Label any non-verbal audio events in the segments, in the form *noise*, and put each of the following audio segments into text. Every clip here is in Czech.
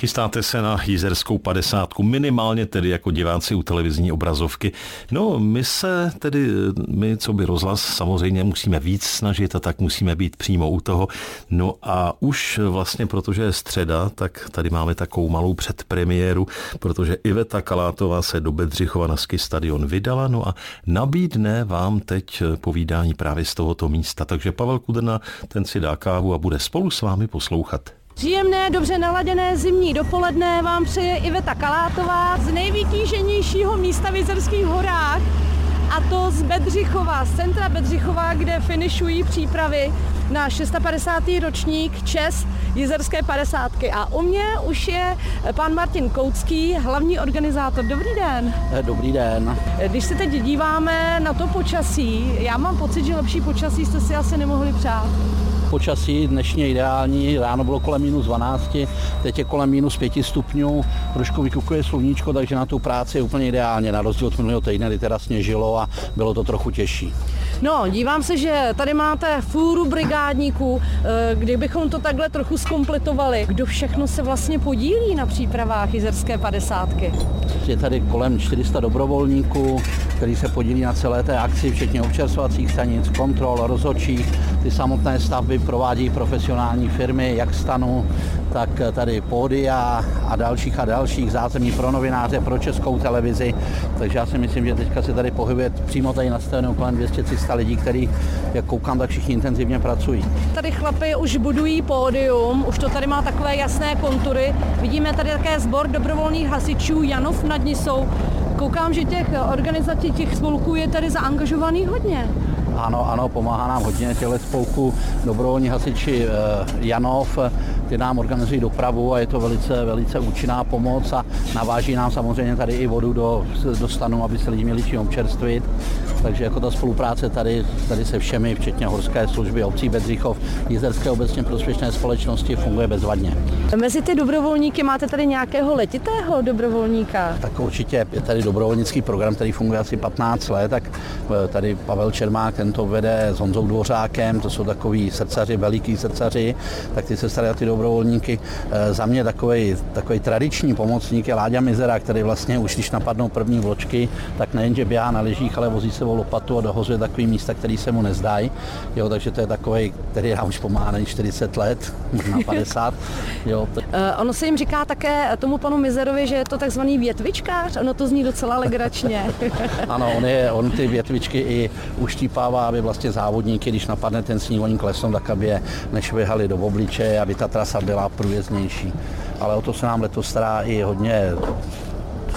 Chystáte se na jízerskou padesátku, minimálně tedy jako diváci u televizní obrazovky. No, my se tedy, my co by rozhlas, samozřejmě musíme víc snažit a tak musíme být přímo u toho. No a už vlastně, protože je středa, tak tady máme takovou malou předpremiéru, protože Iveta Kalátová se do Bedřichova na ski stadion vydala, no a nabídne vám teď povídání právě z tohoto místa. Takže Pavel Kudrna, ten si dá kávu a bude spolu s vámi poslouchat. Příjemné, dobře naladěné zimní dopoledne vám přeje Iveta Kalátová z nejvytíženějšího místa v Jizerských horách a to z Bedřichova, z centra Bedřichova, kde finišují přípravy na 650. ročník Čes Jizerské padesátky. A u mě už je pan Martin Koucký, hlavní organizátor. Dobrý den. Dobrý den. Když se teď díváme na to počasí, já mám pocit, že lepší počasí jste si asi nemohli přát počasí dnešně ideální, ráno bylo kolem minus 12, teď je kolem minus 5 stupňů, trošku vykukuje sluníčko, takže na tu práci je úplně ideálně, na rozdíl od minulého týdne, kdy teda sněžilo a bylo to trochu těžší. No, dívám se, že tady máte fůru brigádníků. Eh, kdybychom to takhle trochu zkompletovali, kdo všechno se vlastně podílí na přípravách jizerské padesátky? Je tady kolem 400 dobrovolníků, který se podílí na celé té akci, včetně občerstvovacích stanic, kontrol, rozhodčích. Ty samotné stavby provádí profesionální firmy, jak stanu, tak tady pódia a dalších a dalších zázemí pro novináře, pro českou televizi. Takže já si myslím, že teďka se tady pohybuje přímo tady na scénu kolem 200-300 lidí, kteří, jak koukám, tak všichni intenzivně pracují. Tady chlapy už budují pódium, už to tady má takové jasné kontury. Vidíme tady také sbor dobrovolných hasičů Janov nad Nisou. Koukám, že těch organizací, těch spolků je tady zaangažovaných hodně. Ano, ano, pomáhá nám hodně těle spolku dobrovolní hasiči eh, Janov, ty nám organizují dopravu a je to velice, velice účinná pomoc a naváží nám samozřejmě tady i vodu do, do stanu, aby se lidi měli čím občerstvit. Takže jako ta spolupráce tady, tady se všemi, včetně horské služby obcí Bedřichov, Jizerské obecně prospěšné společnosti funguje bezvadně. Mezi ty dobrovolníky máte tady nějakého letitého dobrovolníka? Tak určitě je tady dobrovolnický program, který funguje asi 15 let, tak eh, tady Pavel Čermák, ten to vede s Honzou Dvořákem, to jsou takový srdcaři, veliký srdcaři, tak ty se starají ty dobrovolníky. Eh, za mě takový, takový tradiční pomocník je Láďa Mizera, který vlastně už když napadnou první vločky, tak nejenže běhá na ležích, ale vozí sebou lopatu a dohozuje takový místa, který se mu nezdají. Jo, takže to je takový, který nám už pomáhá na 40 let, možná *laughs* 50. jo. Uh, ono se jim říká také tomu panu Mizerovi, že je to takzvaný větvičkář, ono to zní docela legračně. *laughs* ano, on, je, on ty větvičky i uštípává, aby vlastně závodníky, když napadne ten sníh, oni klesnou, tak aby je nešvihali do obličeje, aby ta trasa byla průjezdnější. Ale o to se nám letos stará i hodně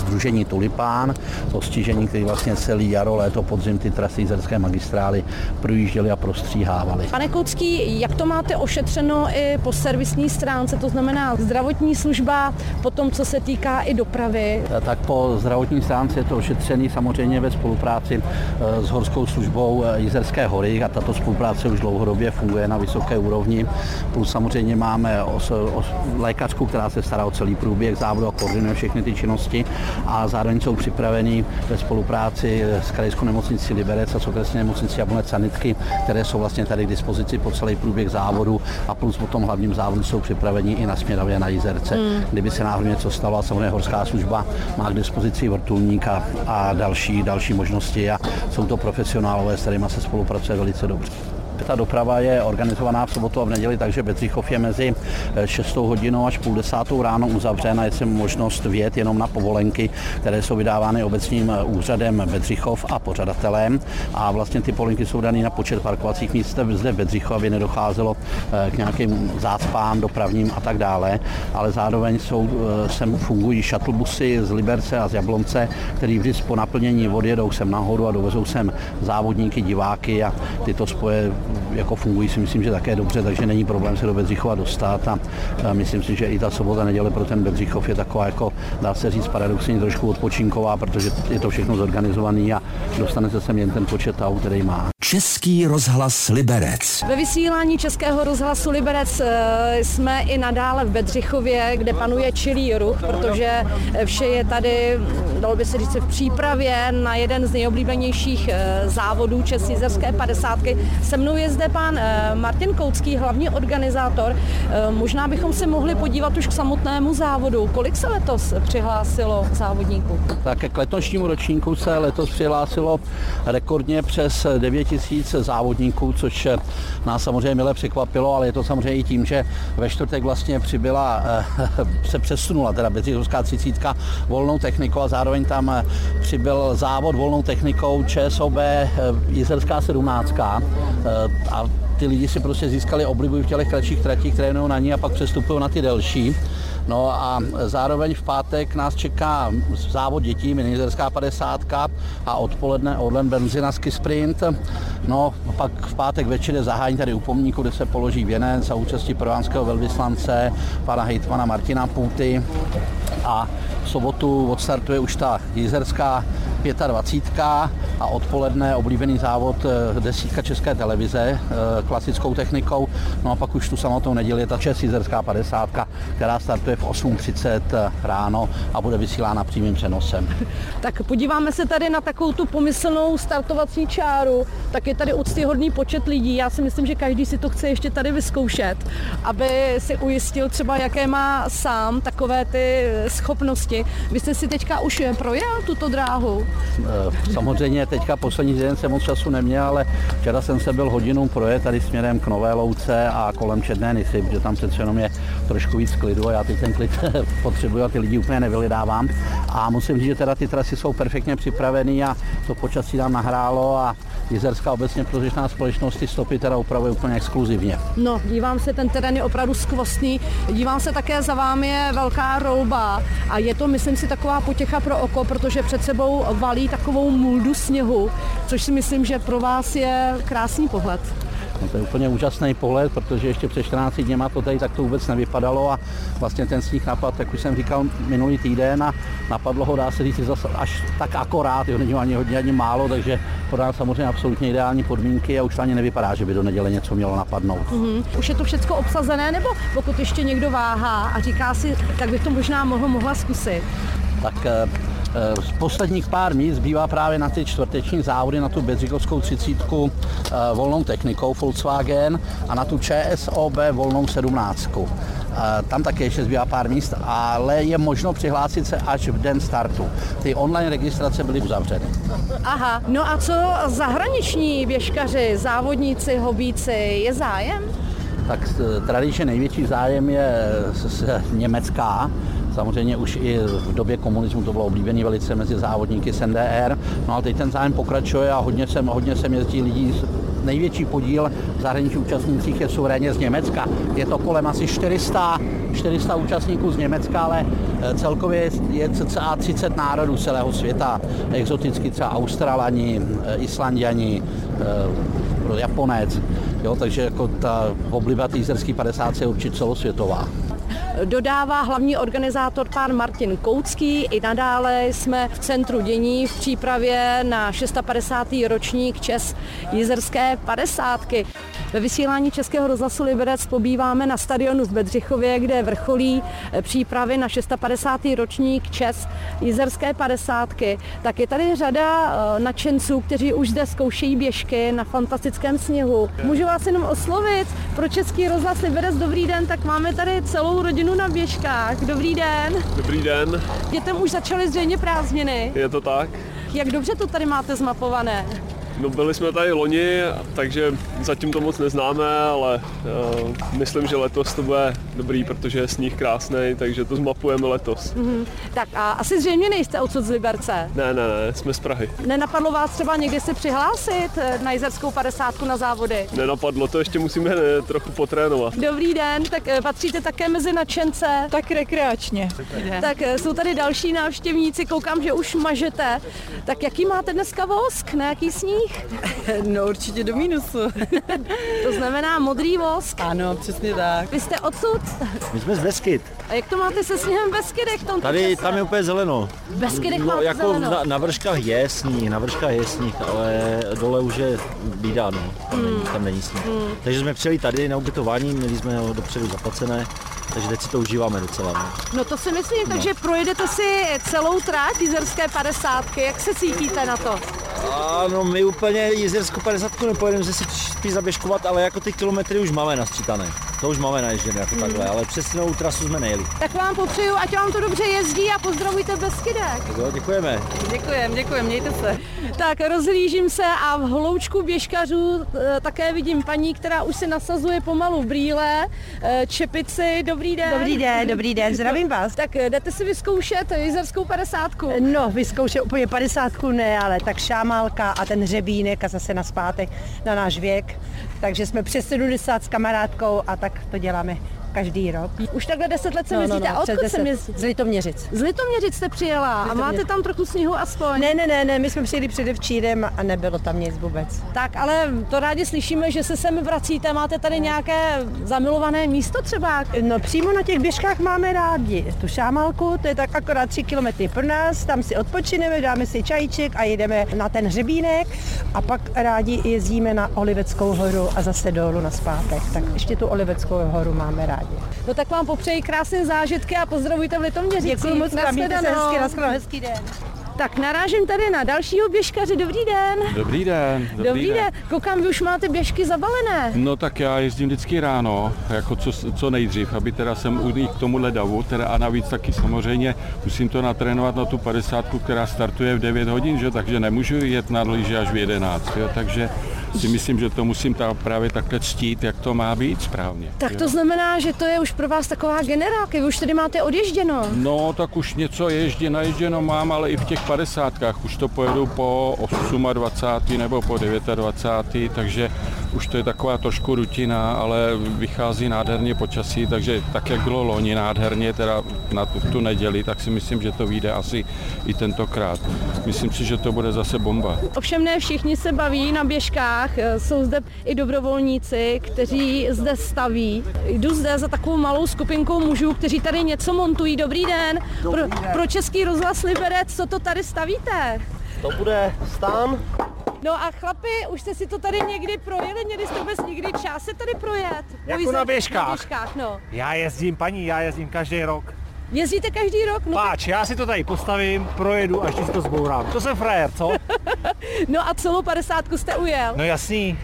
Združení Tulipán, postižení, který vlastně celý jaro, léto, podzim ty trasy zerské magistrály projížděli a prostříhávali. Pane Koucký, jak to máte ošetřeno i po servisní stránce, to znamená zdravotní služba, potom co se týká i dopravy? Tak po zdravotní stránce je to ošetřený samozřejmě ve spolupráci eh, s horskou službou eh, Jizerské hory a tato spolupráce už dlouhodobě funguje na vysoké úrovni. Plus samozřejmě máme os, os, lékařku, která se stará o celý průběh závodu a koordinuje všechny ty činnosti a zároveň jsou připraveni ve spolupráci s krajskou nemocnicí Liberec a s okresní nemocnicí Jablonec sanitky, které jsou vlastně tady k dispozici po celý průběh závodu a plus po tom hlavním závodu jsou připraveni i na Směravě na Jizerce. Hmm. Kdyby se náhodou něco stalo, a samozřejmě horská služba má k dispozici vrtulníka a další, další možnosti a jsou to profesionálové, s kterými se spolupracuje velice dobře. Ta doprava je organizovaná v sobotu a v neděli, takže Bedřichov je mezi 6 eh, hodinou až půl desátou ráno uzavřen a je možnost vjet jenom na povolenky, které jsou vydávány obecním eh, úřadem Bedřichov a pořadatelem. A vlastně ty povolenky jsou dané na počet parkovacích míst zde v Bedřichov, aby nedocházelo eh, k nějakým zácpám dopravním a tak dále. Ale zároveň jsou, sem fungují šatlbusy z Liberce a z Jablonce, který vždy po naplnění vody jedou sem nahoru a dovezou sem závodníky, diváky a tyto spoje jako fungují si myslím, že také dobře, takže není problém se do Bedřichova dostat a myslím si, že i ta sobota neděle pro ten Bedřichov je taková jako, dá se říct, paradoxně trošku odpočinková, protože je to všechno zorganizovaný a dostane se sem jen ten počet aut, který má. Český rozhlas Liberec. Ve vysílání Českého rozhlasu Liberec eh, jsme i nadále v Bedřichově, kde panuje čilý ruch, protože vše je tady, dalo by se říct, v přípravě na jeden z nejoblíbenějších eh, závodů České 50. Se mnou je zde pan eh, Martin Koucký, hlavní organizátor. Možná bychom se mohli podívat už k samotnému závodu. Kolik se letos přihlásilo závodníků? Tak k letošnímu ročníku se letos přihlásilo rekordně přes 9 tisíc závodníků, což nás samozřejmě milé překvapilo, ale je to samozřejmě i tím, že ve čtvrtek vlastně přibyla, eh, *laughs* se přesunula teda Bedřichovská třicítka volnou technikou a zároveň tam eh, přibyl závod volnou technikou ČSOB eh, Jizerská sedmnáctka a ty lidi si prostě získali oblibu v těch kratších tratích, které na ní a pak přestupují na ty delší. No a zároveň v pátek nás čeká závod dětí, minizerská 50 a odpoledne Orlen Benzinaský sprint. No pak v pátek večer je zahájení tady u pomníku, kde se položí věnec za účastí provánského velvyslance, pana hejtmana Martina Půty a v sobotu odstartuje už ta jizerská 25 a odpoledne oblíbený závod eh, desítka České televize eh, klasickou technikou. No a pak už tu samotnou neděli je ta Česká 50, která startuje v 8.30 eh, ráno a bude vysílána přímým přenosem. *laughs* Tak podíváme se tady na takovou tu pomyslnou startovací čáru. Tak je tady úctyhodný počet lidí. Já si myslím, že každý si to chce ještě tady vyzkoušet, aby si ujistil třeba, jaké má sám takové ty schopnosti. Vy jste si teďka už projel tuto dráhu? Samozřejmě teďka poslední den jsem moc času neměl, ale včera jsem se byl hodinu projet tady směrem k Nové Louce a kolem Černé Nisy, protože tam přece jenom je trošku víc klidu a já teď ten klid *laughs* potřebuji a ty lidi úplně nevylidávám. A musím říct, že teda ty trasy jsou perfektně připravené a to počasí nám nahrálo a Jizerská obecně prožitná společnost ty stopy teda upravuje úplně exkluzivně. No, dívám se, ten terén je opravdu skvostný. Dívám se také za vámi je velká rolba a je to, myslím si, taková potěcha pro oko, protože před sebou valí takovou muldu sněhu, což si myslím, že pro vás je krásný pohled. No to je úplně úžasný pohled, protože ještě před 14 dněma to tady tak to vůbec nevypadalo a vlastně ten sníh napad, jak už jsem říkal minulý týden a napadlo ho, dá se říct, zase až tak akorát, jo, není ani hodně, ani málo, takže to dá samozřejmě absolutně ideální podmínky a už to ani nevypadá, že by do neděle něco mělo napadnout. Mm-hmm. Už je to všechno obsazené, nebo pokud ještě někdo váhá a říká si, tak bych to možná mohl, mohla zkusit? Tak Eh, z posledních pár míst zbývá právě na ty čtvrteční závody, na tu Bedřikovskou třicítku eh, volnou technikou Volkswagen a na tu ČSOB volnou sedmnáctku. Eh, tam také ještě zbývá pár míst, ale je možno přihlásit se až v den startu. Ty online registrace byly uzavřeny. Aha, no a co zahraniční běžkaři, závodníci, hobíci, je zájem? Tak tradičně největší zájem je z Německa, Samozřejmě už i v době komunismu to bylo oblíbený velice mezi závodníky z NDR. No a teď ten zájem pokračuje a hodně sem, hodně sem jezdí lidí největší podíl v zahraničních účastnících je suverénně z Německa. Je to kolem asi 400, 400 účastníků z Německa, ale eh, celkově je cca 30 národů celého světa. Exoticky třeba Australani, eh, Islandiani, eh, Japonec. Jo, takže jako ta obliba týzerský 50 je určitě celosvětová dodává hlavní organizátor pán Martin Koucký. I nadále jsme v centru dění v přípravě na 650. ročník Čes Jizerské 50. Ve vysílání Českého rozhlasu Liberec pobýváme na stadionu v Bedřichově, kde vrcholí přípravy na 650. ročník Čes Jizerské 50. Tak je tady řada eh, nadšenců, kteří už zde zkoušejí běžky na fantastickém sněhu. Můžu vás jenom oslovit pro Český rozhlas Liberec, dobrý den, tak máme tady celou rodinu na běžkách. Dobrý den. Dobrý den. Dětem už začaly zřejmě prázdniny. Je to tak. Jak dobře to tady máte zmapované? No byli jsme tady loni, takže zatím to moc neznáme, ale uh, myslím, že letos to bude dobrý, protože je sníh krásný, takže to zmapujeme letos. Mm-hmm. Tak a asi zřejmě nejste odsud z Liberce? Ne, ne, ne, jsme z Prahy. Nenapadlo vás třeba někdy se přihlásit eh, na Jizerskou 50 na závody? Nenapadlo, to ještě musíme ne, eh, trochu potrénovat. Dobrý den, tak patříte také mezi nadšence? Tak rekreačně. Tak jsou tady další návštěvníci, koukám, že už mažete. Tak jaký máte dneska vosk, na jaký sníh? *laughs* No určitě do mínusu. *laughs* To znamená modrý vosk. Ano, přesně tak. Vy jste odsud? My jsme z Beskyt. A jak to máte se sněhem v Beskydech? v tomto Tady, čase? tam je úplně zeleno. V Beskydech No, jako zeleno. na, na vrškách je sníh, na vrškách je sníh, ale dole už je bídá, no. Tam, není, tam není sníh. Takže jsme přijeli tady na ubytování, měli jsme ho dopředu zaplacené, takže teď si to užíváme docela. No. No to si myslím, takže projedete si celou tráť Jizerské 50. Jak se cítíte na to? Ano, my úplně Jizerskou 50 nepojedeme, že si spíš zaběžkovat, ale jako ty kilometry už máme nasčítané. To už máme naježděné jako takhle, ale přesnou trasu jsme nejeli. Tak vám popřeju, ať vám to dobře jezdí a pozdravujte Beskydek. Tak jo, děkujeme. Děkujem, děkujem, mějte se. Tak rozhlížím se a v hloučku běžkařů eh, také vidím paní, která už si nasazuje pomalu brýle, eh, čepici. Dobrý den. Dobrý den, dobrý den, zdravím vás. Tak eh, jdete si vyzkoušet Jizerskou 50. No, vyzkoušet úplně padesátku ne, ale tak šámálka a ten hřebínek a zase na zpátek na náš věk. Takže jsme přes 70 s kamarádkou a tak to děláme každý rok. Už takhle 10 let se No, no, jezdíte. no, a přes odkud se 10 jezdí? Z Litoměřic. Z Litoměřic jste přijela a máte Litoměřic. tam trochu sněhu aspoň. Ne, ne, ne, ne, my jsme přijeli předevčírem a nebylo tam nic vůbec. Tak, ale to rádi slyšíme, že se sem vracíte. Máte tady nějaké zamilované místo třeba? No přímo na těch běžkách máme rádi tu šámalku, to je tak akorát 3 kilometry pro nás, tam si odpočineme, dáme si čajíček a jedeme na ten hřebínek a pak rádi jezdíme na Oliveckou horu a zase dolů na zpátek. Tak ještě tu Oliveckou horu máme rádi. No tak vám popřeji krásné zážitky a pozdravujte v Litoměřicích. Děkuji moc, mějte se hezky, nashledanou, hezký den. Tak narážím tady na dalšího běžkaře. Dobrý den. Dobrý den. Dobrý, Dobrý den. Koukám, vy už máte běžky zabalené. No tak já jezdím vždycky ráno, jako co, co nejdřív, aby teda jsem u k tomuhle davu, teda a navíc taky samozřejmě musím to natrénovat na tu 50, která startuje v 9 hodin, že? takže nemůžu jet na lyže až v 11, jo? takže si myslím, že to musím ta, právě takhle ctít, jak to má být správně. Tak jo. to znamená, že to je už pro vás taková generálka. Vy už tady máte odježděno. No, tak už něco ježdě, naježděno mám, ale i v těch padesátkách už to pojedu po 28. nebo po 29. takže už to je taková trošku rutina, ale vychází nádherně počasí, takže tak, jak bylo loni nádherně, teda na tu, tu neděli, tak si myslím, že to vyjde asi i tentokrát. Myslím si, že to bude zase bomba. Ovšem ne všichni se baví na běžkách, Eh, jsou zde i dobrovolníci, kteří zde staví. Jdu zde za takovou malou skupinkou mužů, kteří tady něco montují. Dobrý den. Pro, pro Český rozhlas Liberec, co to tady stavíte? To bude stán. No a chlapi, už jste si to tady někdy projeli? Měli jste vůbec někdy čas se tady projet? Jako na běžkách. Na běžkách, no. Já jezdím, paní, já jezdím každý rok. Jezdíte každý rok? No, Páč, já si to tady postavím, projedu a ještě si to zbourám. To jsem frajer, co? *laughs* no a celou padesátku jste ujel. No jasný,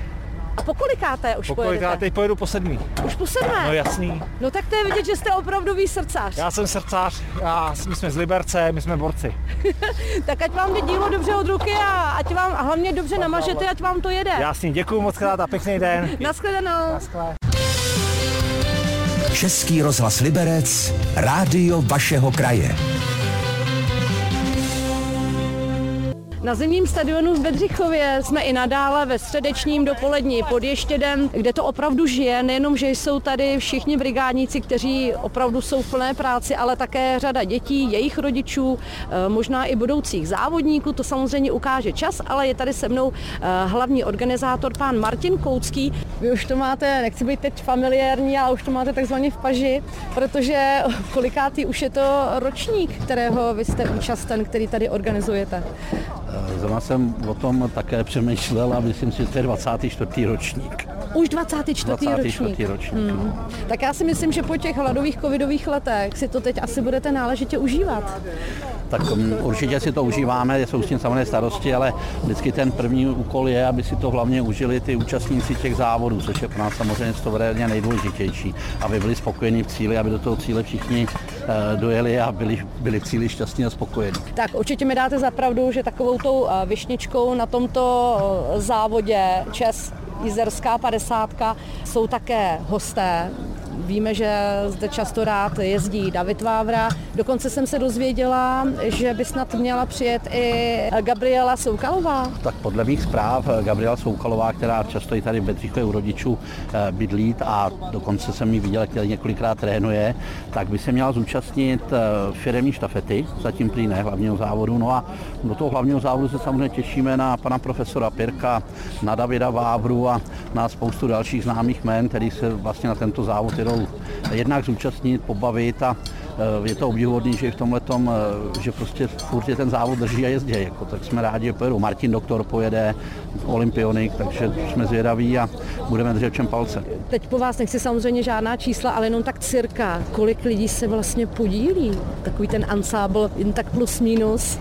A po kolikáté už po koliká pojedete? teď pojedu po sedmý. Už po sedmé? No jasný. No tak to je vidět, že jste opravdový srdcař. Já jsem srdcař, já, my jsme z Liberce, my jsme borci. *laughs* Tak ať vám jde dílo dobře od ruky a ať vám a hlavně dobře namažete, ať vám to jede. Jasný, děkuji moc krát a pěkný den. *laughs* Naschledanou. Naschle. Český rozhlas Liberec, rádio vašeho kraje. Na zimním stadionu v Bedřichově jsme i nadále ve středečním dopolední pod Ještědem, kde to opravdu žije, nejenom, že jsou tady všichni brigádníci, kteří opravdu jsou v plné práci, ale také řada dětí, jejich rodičů, eh, možná i budoucích závodníků, to samozřejmě ukáže čas, ale je tady se mnou eh, hlavní organizátor pán Martin Koucký. Vy už to máte, nechci být teď familiární, ale už to máte takzvaně v paži, protože kolikátý už je to ročník, kterého vy jste účasten, který tady organizujete. Zrovna jsem o tom také přemýšlel a myslím si, že to je 24. ročník. Už 24. 24. ročník. ročník. Hmm. Tak já si myslím, že po těch hladových covidových letech si to teď asi budete náležitě užívat. Tak um, určitě si to užíváme, jsou s tím samozřejmě starosti, ale vždycky ten první úkol je, aby si to hlavně užili ty účastníci těch závodů, což je pro nás samozřejmě stovrádně nejdůležitější, aby byli spokojení v cíli, aby do toho cíle všichni dojeli a byli, byli v cíli šťastní a spokojení. Tak určitě mi dáte za pravdu, že takovou tou eh, vyšničkou na tomto eh, závodě Čes Jizerská 50 jsou také hosté. Víme, že zde často rád jezdí David Vávra. Dokonce jsem se dozvěděla, že by snad měla přijet i Gabriela Soukalová. Tak podle mých zpráv Gabriela Soukalová, která často i tady v Bedřichově u rodičů eh, bydlí a dokonce jsem ji viděl, který několikrát trénuje, tak by se měla zúčastnit eh, firemní štafety, zatím prý ne hlavního závodu. No a do toho hlavního závodu se samozřejmě těšíme na pana profesora Pirka, na Davida Vávru a na spoustu dalších známých men, který se vlastně na tento závod jedou jednak zúčastnit, pobavit a Eh, je to obdivuhodný, že v tomhle tom, eh, že prostě furt je ten závod drží a jezdí, jako, tak jsme rádi, že pojedou. Martin Doktor pojede, Olympionik, takže jsme zvědaví a budeme držet čem palce. Teď po vás nechci samozřejmě žádná čísla, ale jenom tak cirka, kolik lidí se vlastně podílí? Takový ten ansábl, jen tak plus minus.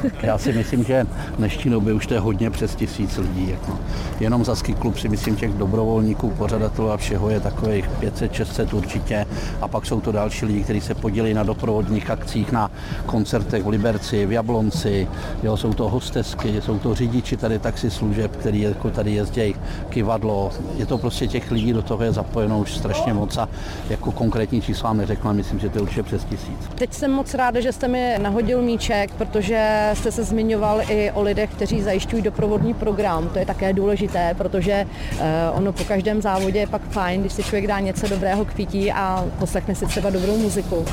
*laughs* Já si myslím, že v dnešní době už to je hodně přes tisíc lidí. Jako. Jenom za klub si myslím těch dobrovolníků, pořadatelů a všeho je takových 500-600 určitě. A pak jsou to další lidi, kteří se podělí na doprovodních akcích, na koncertech v Liberci, v Jablonci. Jo, jsou to hostesky, jsou to řidiči tady taxislužeb, který jako tady jezdí kivadlo. Je to prostě těch lidí do toho je zapojeno už strašně moc a jako konkrétní čísla neřekla, myslím, že to je určitě přes tisíc. Teď jsem moc ráda, že jste mi nahodil míček, protože jste se zmiňoval i o lidech, kteří zajišťují doprovodný program. To je také důležité, protože eh, ono po každém závodě je pak fajn, když si člověk dá něco dobrého k pití a poslechne si třeba dobrou muziku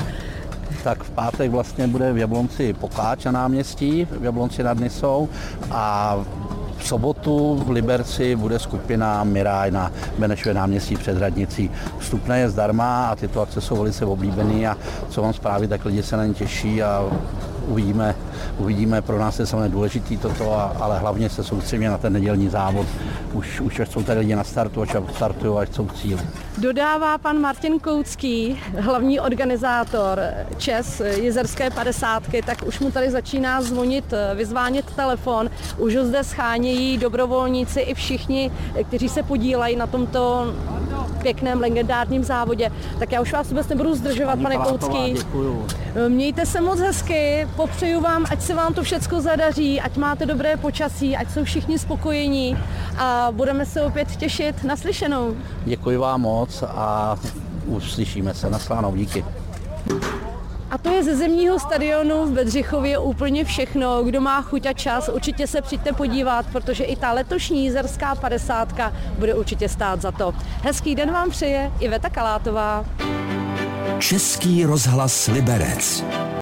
tak v pátek vlastně bude v Jablonci Pokáč na náměstí, v Jablonci nad Nisou a v sobotu v Liberci bude skupina Miraj na Benešově náměstí před Hradnicí. Vstupné je zdarma a tyto akce jsou velice oblíbené a co vám zprávy, tak lidi se na ně těší a uvidíme, uvidíme. Pro nás je samozřejmě důležitý toto, ale hlavně se soustředíme na ten nedělní závod. Už, už jsou tady lidi na startu, až startují, až jsou cíl. Dodává pan Martin Koucký, hlavní organizátor Čes Jezerské 50, tak už mu tady začíná zvonit, vyzvánět telefon. Už ho zde schánějí dobrovolníci i všichni, kteří se podílejí na tomto pěkném legendárním závodě. Tak já už vás vůbec nebudu zdržovat, pane Koucký. Mějte se moc hezky, popřeju vám, ať se vám to všechno zadaří, ať máte dobré počasí, ať jsou všichni spokojení a budeme se opět těšit na slyšenou. Děkuji vám moc a uslyšíme se. Naslánou, díky. A to je ze zemního stadionu v Bedřichově úplně všechno. Kdo má chuť a čas, určitě se přijďte podívat, protože i ta letošní jízerská 50 bude určitě stát za to. Hezký den vám přeje Iveta Kalátová. Český rozhlas Liberec.